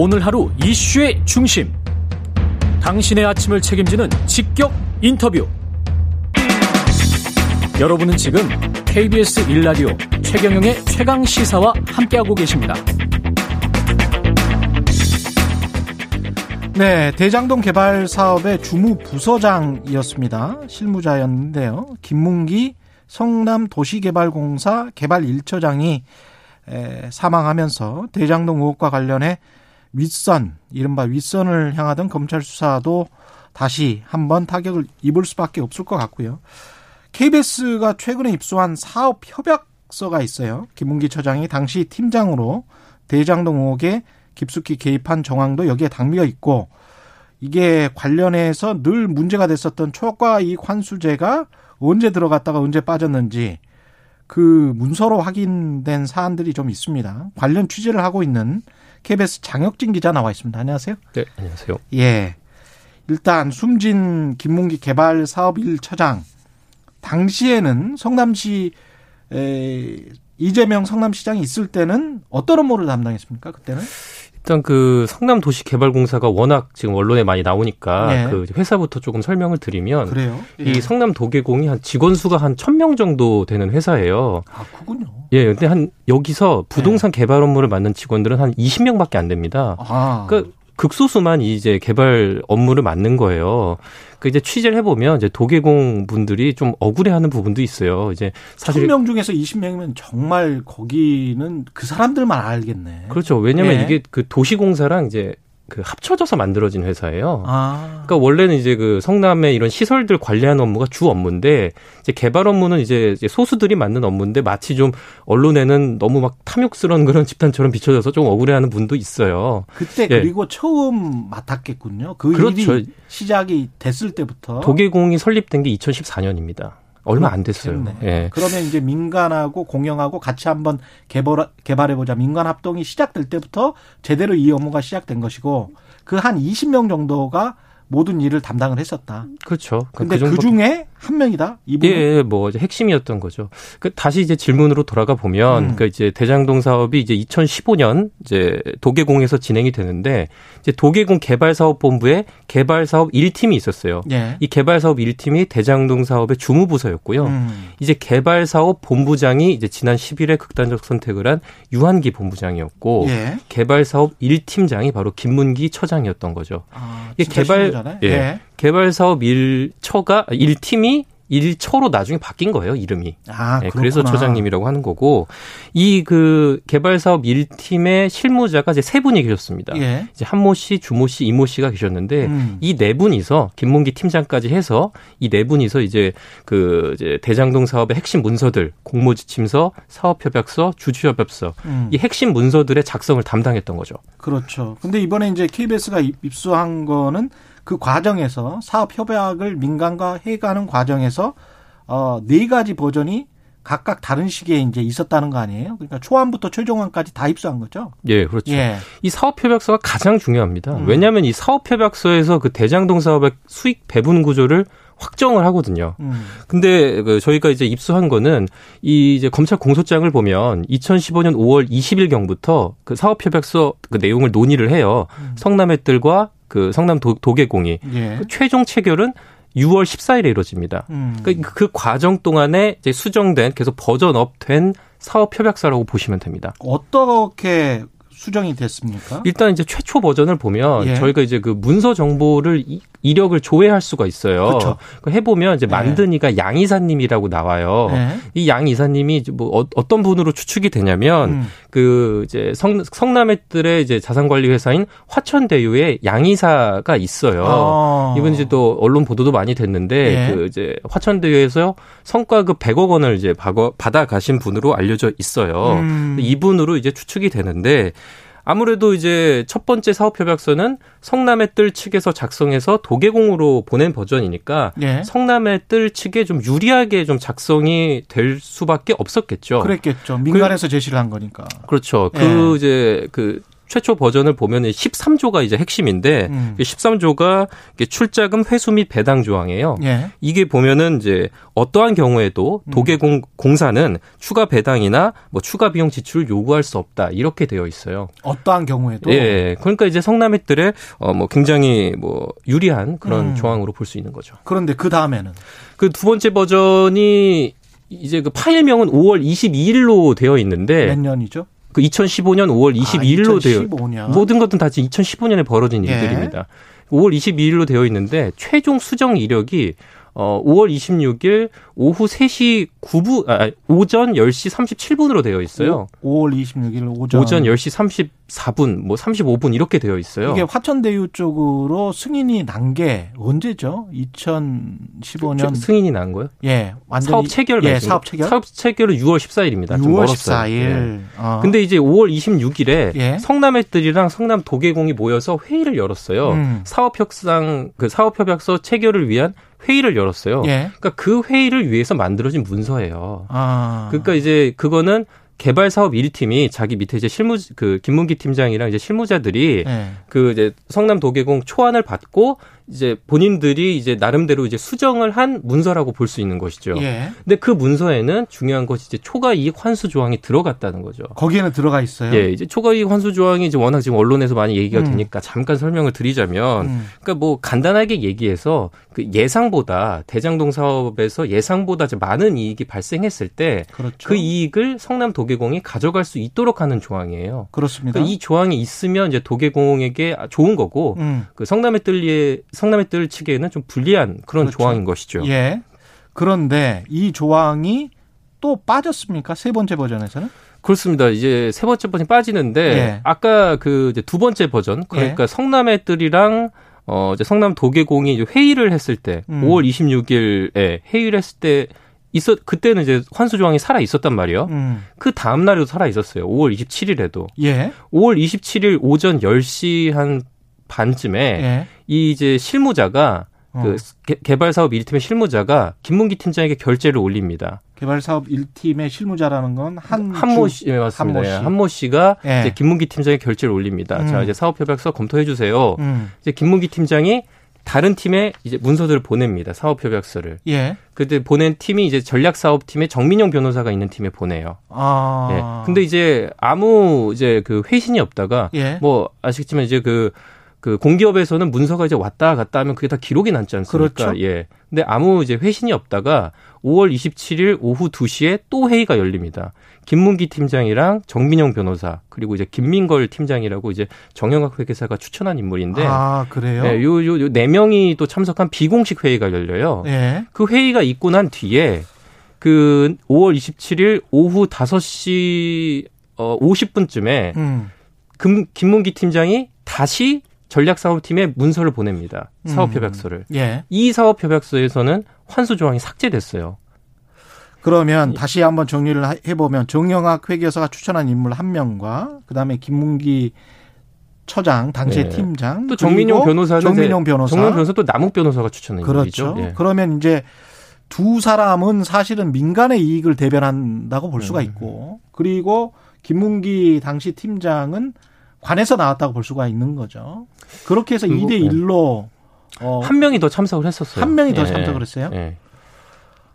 오늘 하루 이슈의 중심. 당신의 아침을 책임지는 직격 인터뷰. 여러분은 지금 KBS 1라디오 최경영의 최강 시사와 함께하고 계십니다. 네, 대장동 개발 사업의 주무 부서장이었습니다. 실무자였는데요. 김문기 성남 도시개발공사 개발 1처장이 사망하면서 대장동 의혹과 관련해 윗선, 이른바 윗선을 향하던 검찰 수사도 다시 한번 타격을 입을 수밖에 없을 것 같고요. KBS가 최근에 입수한 사업 협약서가 있어요. 김문기 처장이 당시 팀장으로 대장동 의혹에 깊숙이 개입한 정황도 여기에 담겨 있고 이게 관련해서 늘 문제가 됐었던 초과 이익 환수제가 언제 들어갔다가 언제 빠졌는지 그 문서로 확인된 사안들이 좀 있습니다. 관련 취재를 하고 있는 KBS 장혁진 기자 나와 있습니다. 안녕하세요. 네, 안녕하세요. 예. 일단 숨진 김문기 개발 사업 1처장 당시에는 성남시 에, 이재명 성남시장이 있을 때는 어떤 업무를 담당했습니까? 그때는? 일단 그 성남 도시개발공사가 워낙 지금 언론에 많이 나오니까 네. 그 회사부터 조금 설명을 드리면 그래요? 예. 이 성남 도계공이 한 직원 수가 한 천 명 정도 되는 회사예요. 아, 그군요. 예, 근데 한 여기서 부동산 네. 개발 업무를 맡는 직원들은 한 20명밖에 안 됩니다. 아. 그러니까 극소수만 이제 개발 업무를 맡는 거예요. 그 이제 취재를 해보면 이제 도계공 분들이 좀 억울해하는 부분도 있어요. 이제 사실 1000명 중에서 20명이면 정말 거기는 그 사람들만 알겠네. 그렇죠. 왜냐면 예. 이게 그 도시공사랑 이제 그 합쳐져서 만들어진 회사예요. 아. 그러니까 원래는 이제 그 성남의 이런 시설들 관리하는 업무가 주 업무인데 이제 개발 업무는 이제 소수들이 맡는 업무인데 마치 좀 언론에는 너무 막 탐욕스러운 그런 집단처럼 비춰져서 좀 억울해하는 분도 있어요. 그때 예. 그리고 처음 맡았겠군요. 그 그렇죠. 일이 시작이 됐을 때부터 도계공이 설립된 게 2014년입니다. 얼마 안 됐어요. 예. 그러면 이제 민간하고 공영하고 같이 한번 개발 개발해 보자. 민간 합동이 시작될 때부터 제대로 이 업무가 시작된 것이고 그 한 20명 정도가 모든 일을 담당을 했었다. 그렇죠. 근데 그, 그 중에 한 명이다. 이분 예, 예, 뭐 핵심이었던 거죠. 그 다시 이제 질문으로 돌아가 보면 음. 그 이제 대장동 사업이 이제 2015년 이제 도계공에서 진행이 되는데 이제 도계공 개발 사업 본부에 개발 사업 1팀이 있었어요. 예. 이 개발 사업 1팀이 대장동 사업의 주무부서였고요. 음. 이제 개발 사업 본부장이 이제 지난 10일에 극단적 선택을 한 유한기 본부장이었고 예. 개발 사업 1팀장이 바로 김문기 처장이었던 거죠. 아, 개발 예. 예. 개발 사업 1처가 1팀이 1처로 나중에 바뀐 거예요, 이름이. 아, 네, 그래서 처장님이라고 하는 거고 이 그 개발 사업 1팀의 실무자가 이제 세 분이 계셨습니다. 예. 이제 한모 씨, 주모 씨, 이모 씨가 계셨는데 음. 이네 분이서 김문기 팀장까지 해서 이 네 분이서 이제 그 이제 대장동 사업의 핵심 문서들, 공모 지침서, 사업 협약서, 주주 협약서 음. 이 핵심 문서들의 작성을 담당했던 거죠. 그렇죠. 근데 이번에 이제 KBS가 입수한 거는 그 과정에서 사업 협약을 민간과 해가는 과정에서 어, 네 가지 버전이 각각 다른 시기에 이제 있었다는 거 아니에요? 그러니까 초안부터 최종안까지 다 입수한 거죠? 예, 그렇죠. 예. 이 사업 협약서가 가장 중요합니다. 음. 왜냐하면 이 사업 협약서에서 그 대장동 사업의 수익 배분 구조를 확정을 하거든요. 음. 근데 그 저희가 이제 입수한 거는 이 이제 검찰 공소장을 보면 2015년 5월 20일 경부터 그 사업 협약서 그 내용을 논의를 해요. 음. 성남의 뜰과 그 성남 도, 계공이 예. 그 최종 체결은 6월 14일에 이루어집니다. 음. 그, 그 과정 동안에 이제 수정된 계속 버전업된 사업 협약서라고 보시면 됩니다. 어떻게 수정이 됐습니까? 일단 이제 최초 버전을 보면 예. 저희가 이제 그 문서 정보를 이력을 조회할 수가 있어요. 그렇죠. 해보면 이제 네. 만드니가 네. 양 이사님이라고 나와요. 네. 이양 이사님이 뭐 어, 떤 분으로 추측이 되냐면 음. 그 이제 성 성남의들의 이제 자산관리 회사인 화천대유에 양 이사가 있어요. 아. 이분 이제 또 언론 보도도 많이 됐는데 네. 그 이제 화천대유에서 성과급 100억 원을 이제 받아 가신 분으로 알려져 있어요. 음. 이분으로 이제 추측이 되는데 아무래도 이제 첫 번째 사업 협약서는 성남의 뜰 측에서 작성해서 도계공으로 보낸 버전이니까 예. 성남의 뜰 측에 좀 유리하게 좀 작성이 될 수밖에 없었겠죠. 그랬겠죠. 민간에서 그, 제시를 한 거니까. 그렇죠. 예. 그 이제 그 최초 버전을 보면 13조가 이제 핵심인데 음. 13조가 출자금 회수 및 배당 조항이에요. 예. 이게 보면은 이제 어떠한 경우에도 음. 도계공 공사는 추가 배당이나 뭐 추가 비용 지출을 요구할 수 없다 이렇게 되어 있어요. 어떠한 경우에도 예. 그러니까 이제 성남액들의 어뭐 굉장히 뭐 유리한 그런 음. 조항으로 볼 수 있는 거죠. 그런데 그 다음에는 그 두 번째 버전이 이제 그 파일명은 5월 22일로 되어 있는데 몇 년이죠? 그 2015년 5월 22일로 아, 되어 모든 것은 다 2015년에 벌어진 예. 일들입니다. 5월 22일로 되어 있는데 최종 수정 이력이 어 5월 26일 오후 3시 9분 아 오전 10시 37분으로 되어 있어요. 5, 월 26일 오전 오전 10시 34분 뭐 35분 이렇게 되어 있어요. 이게 화천대유 쪽으로 승인이 난 게 언제죠? 2015년 승인이 난 거요? 예. 완전히 사업 체결 예, 사업 체결. 사업 체결은 6월 14일입니다. 6월 14일. 예. 어. 근데 이제 5월 26일에 예. 성남애들이랑 성남 도계공이 모여서 회의를 열었어요. 음. 사업 협상 그 사업 협약서 체결을 위한 회의를 열었어요. 예. 그러니까 그 회의를 위해서 만들어진 문서예요. 아. 그러니까 이제 그거는 개발 사업 1팀이 자기 밑에 이제 실무 그 김문기 팀장이랑 이제 실무자들이 네. 그 이제 성남 도계공 초안을 받고 이제 본인들이 이제 나름대로 이제 수정을 한 문서라고 볼 수 있는 것이죠. 예. 근데 그 문서에는 중요한 것이 이제 초과 이익 환수 조항이 들어갔다는 거죠. 거기에는 들어가 있어요. 예, 이제 초과 이익 환수 조항이 이제 워낙 지금 언론에서 많이 얘기가 음. 되니까 잠깐 설명을 드리자면 음. 그러니까 뭐 간단하게 얘기해서 그 예상보다 대장동 사업에서 예상보다 많은 이익이 발생했을 때그 그렇죠. 그 이익을 성남 도계공이 가져갈 수 있도록 하는 조항이에요. 그렇습니다. 그러니까 이 조항이 있으면 이제 도계공에게 좋은 거고 음. 그 성남의 뜰리에 성남의 뜰 측에는 좀 불리한 그런 그렇죠. 조항인 것이죠. 예. 그런데 이 조항이 또 빠졌습니까? 세 번째 버전에서는? 그렇습니다. 이제 세 번째 버전이 빠지는데 예. 아까 그 이제 두 번째 버전 그러니까 예. 성남의 뜰이랑 어 이제 성남 도계공이 이제 회의를 했을 때 음. 5월 26일에 회의를 했을 때 있었 그때는 이제 환수 조항이 살아 있었단 말이에요. 음. 그 다음 날에도 살아 있었어요. 5월 27일에도. 예. 5월 27일 오전 10시 한 반쯤에 예. 이 이제 실무자가 어. 그 개 발 사업 1팀의 실무자가 김문기 팀장에게 결제를 올립니다. 개발 사업 1팀의 실무자라는 건 한 한모 씨 네, 맞습니다. 한모, 씨. 한모 씨가 예. 이제 김문기 팀장에게 결제를 올립니다. 음. 자, 이제 사업 협약서 검토해 주세요. 음. 이제 김문기 팀장이 다른 팀에 이제 문서들을 보냅니다. 사업 협약서를. 예. 그때 보낸 팀이 이제 전략 사업 팀에 정민용 변호사가 있는 팀에 보내요. 아. 예. 근데 이제 아무 이제 그 회신이 없다가 예. 뭐 아시겠지만 이제 그 그 공기업에서는 문서가 이제 왔다 갔다 하면 그게 다 기록이 남지 않습니까? 그렇죠. 예. 근데 아무 이제 회신이 없다가 5월 27일 오후 2시에 또 회의가 열립니다. 김문기 팀장이랑 정민영 변호사 그리고 이제 김민걸 팀장이라고 이제 정영학 회계사가 추천한 인물인데 아 그래요? 예, 요요 요 네 명이 또 참석한 비공식 회의가 열려요. 예. 그 회의가 있고 난 뒤에 그 5월 27일 오후 5시 어 50분쯤에 음. 금, 김문기 팀장이 다시 전략사업팀에 문서를 보냅니다. 사업협약서를. 음. 예. 이 사업협약서에서는 환수 조항이 삭제됐어요. 그러면 다시 한번 정리를 해보면 정영학 회계사가 추천한 인물 한 명과 그다음에 김문기 처장 당시의 네. 팀장 또 정민용 변호사는 정민용 변호사 정민용 변호사 또 남욱 변호사가 추천한 그렇죠. 예. 그러면 이제 두 사람은 사실은 민간의 이익을 대변한다고 볼 수가 음. 있고 그리고 김문기 당시 팀장은 관에서 나왔다고 볼 수가 있는 거죠. 그렇게 해서 2대 1로 어, 한 명이 더 참석을 했었어요. 한 명이 더 예. 참석을 했어요? 예.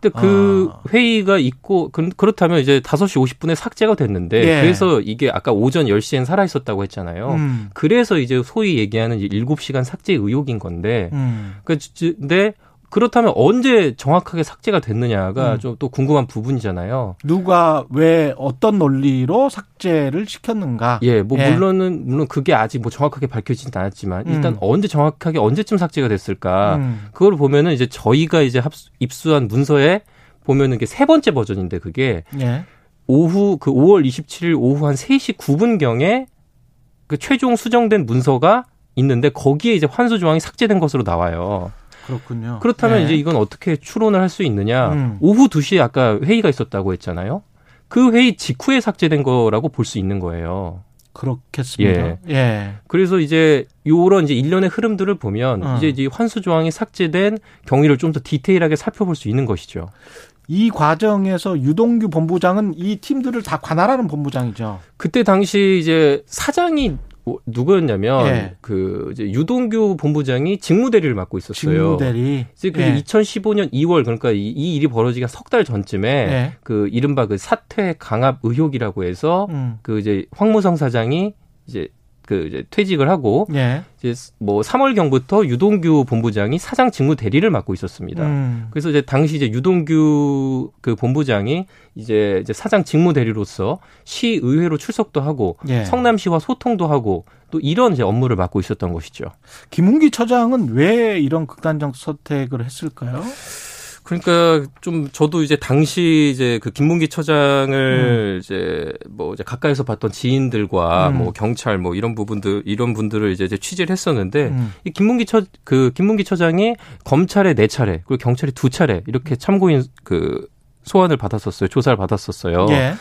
근데 그 아. 회의가 있고 그, 그렇다면 이제 5시 50분에 삭제가 됐는데 예. 그래서 이게 아까 오전 10시엔 살아 있었다고 했잖아요. 음. 그래서 이제 소위 얘기하는 7시간 삭제 의혹인 건데 음. 그 근데 그렇다면 언제 정확하게 삭제가 됐느냐가 음. 좀또 궁금한 부분이잖아요. 누가 왜 어떤 논리로 삭제를 시켰는가? 예, 뭐 예. 물론은 물론 그게 아직 뭐 정확하게 밝혀지진 않았지만 일단 음. 언제 정확하게 언제쯤 삭제가 됐을까? 음. 그걸 보면은 이제 저희가 이제 합수, 입수한 문서에 보면은 이게 세 번째 버전인데 그게 예. 오후 그 5월 27일 오후 한 3시 9분 경에 그 최종 수정된 문서가 있는데 거기에 이제 환수 조항이 삭제된 것으로 나와요. 그렇군요. 그렇다면 네. 이제 이건 어떻게 추론을 할 수 있느냐? 음. 오후 2시에 아까 회의가 있었다고 했잖아요. 그 회의 직후에 삭제된 거라고 볼 수 있는 거예요. 그렇겠습니다. 예. 예. 그래서 이제 요런 이제 일련의 흐름들을 보면 어. 이제 이 환수 조항이 삭제된 경위를 좀 더 디테일하게 살펴볼 수 있는 것이죠. 이 과정에서 유동규 본부장은 이 팀들을 다 관할하는 본부장이죠. 그때 당시 이제 사장이 누구였냐면 예. 그 이제 유동규 본부장이 직무대리를 맡고 있었어요. 직무대리. 이제 그 예. 2015년 2월 그러니까 이, 이 일이 벌어지기가 석달 전쯤에 예. 그 이른바 그 사퇴 강압 의혹이라고 해서 음. 그 이제 황무성 사장이 이제 그 이제 퇴직을 하고 예. 이제 뭐 3월 경부터 유동규 본부장이 사장 직무 대리를 맡고 있었습니다. 음. 그래서 이제 당시 이제 유동규 그 본부장이 이제 이제 사장 직무 대리로서 시 의회로 출석도 하고 예. 성남시와 소통도 하고 또 이런 이제 업무를 맡고 있었던 것이죠. 김웅기 처장은 왜 이런 극단적 선택을 했을까요? 그러니까 좀 저도 이제 당시 이제 그 김문기 처장을 음. 이제 뭐 이제 가까이서 봤던 지인들과 음. 뭐 경찰 뭐 이런 부분들 이런 분들을 이제, 이제 취재를 했었는데 음. 이 김문기 처 그 김문기 처장이 검찰에 네 차례 그리고 경찰에 두 차례 이렇게 참고인 그 소환을 받았었어요. 조사를 받았었어요. 예.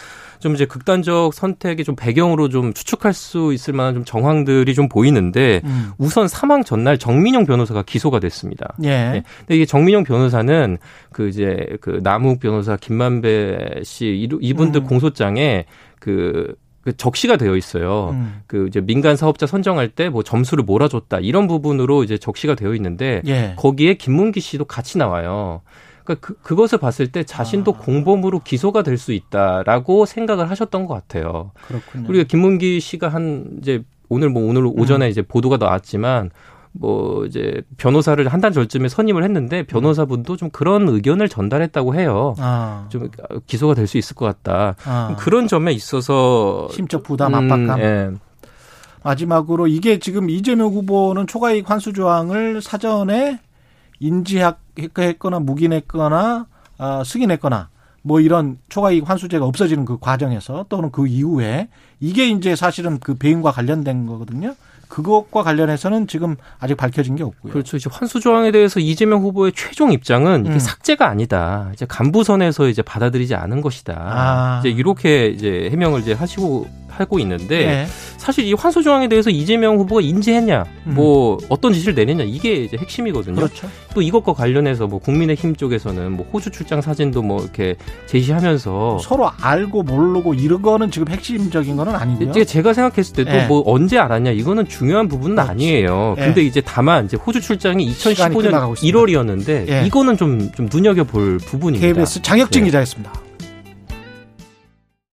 좀 이제 극단적 선택의 좀 배경으로 좀 추측할 수 있을 만한 좀 정황들이 좀 보이는데 음. 우선 사망 전날 정민용 변호사가 기소가 됐습니다. 예. 네. 근데 이게 정민용 변호사는 그 이제 그 남욱 변호사 김만배 씨 이분들 음. 공소장에 그, 그 적시가 되어 있어요. 음. 그 이제 민간 사업자 선정할 때 뭐 점수를 몰아줬다 이런 부분으로 이제 적시가 되어 있는데 예. 거기에 김문기 씨도 같이 나와요. 그러니까 그, 그것을 봤을 때 자신도 아. 공범으로 기소가 될 수 있다라고 생각을 하셨던 것 같아요. 그렇군요. 그리고 김문기 씨가 한 이제 오늘 뭐 오늘 오전에 음. 이제 보도가 나왔지만 뭐 이제 변호사를 한 달 전쯤에 선임을 했는데 변호사분도 좀 그런 의견을 전달했다고 해요. 아. 좀 기소가 될 수 있을 것 같다. 아. 그런 점에 있어서 심적 부담 압박감. 음, 예. 마지막으로 이게 지금 이재명 후보는 초과이익 환수 조항을 사전에 인지 했거나 묵인했거나 아, 승인했거나 뭐 이런 초과이익 환수제가 없어지는 그 과정에서 또는 그 이후에 이게 이제 사실은 그 배임과 관련된 거거든요. 그것과 관련해서는 지금 아직 밝혀진 게 없고요. 그렇죠. 이제 환수 조항에 대해서 이재명 후보의 최종 입장은 이게 음. 삭제가 아니다. 이제 간부선에서 이제 받아들이지 않은 것이다. 아. 이제 이렇게 이제 해명을 이제 하시고 하고 있는데 네. 사실 이 환수 조항에 대해서 이재명 후보가 인지했냐, 음. 뭐 어떤 지시를 내냈냐 이게 이제 핵심이거든요. 그렇죠. 또 이것과 관련해서 뭐 국민의힘 쪽에서는 뭐 호주 출장 사진도 뭐 이렇게 제시하면서 서로 알고 모르고 이런 거는 지금 핵심적인 거는 아니고요. 이제 제가 생각했을 때도 네. 뭐 언제 알았냐 이거는 중요한 부분은 그렇지. 아니에요. 네. 근데 이제 다만 이제 호주 출장이 2015년 1월이었는데 예. 이거는 좀 좀 눈여겨 볼 부분입니다. KBS 장혁진 네. 기자였습니다.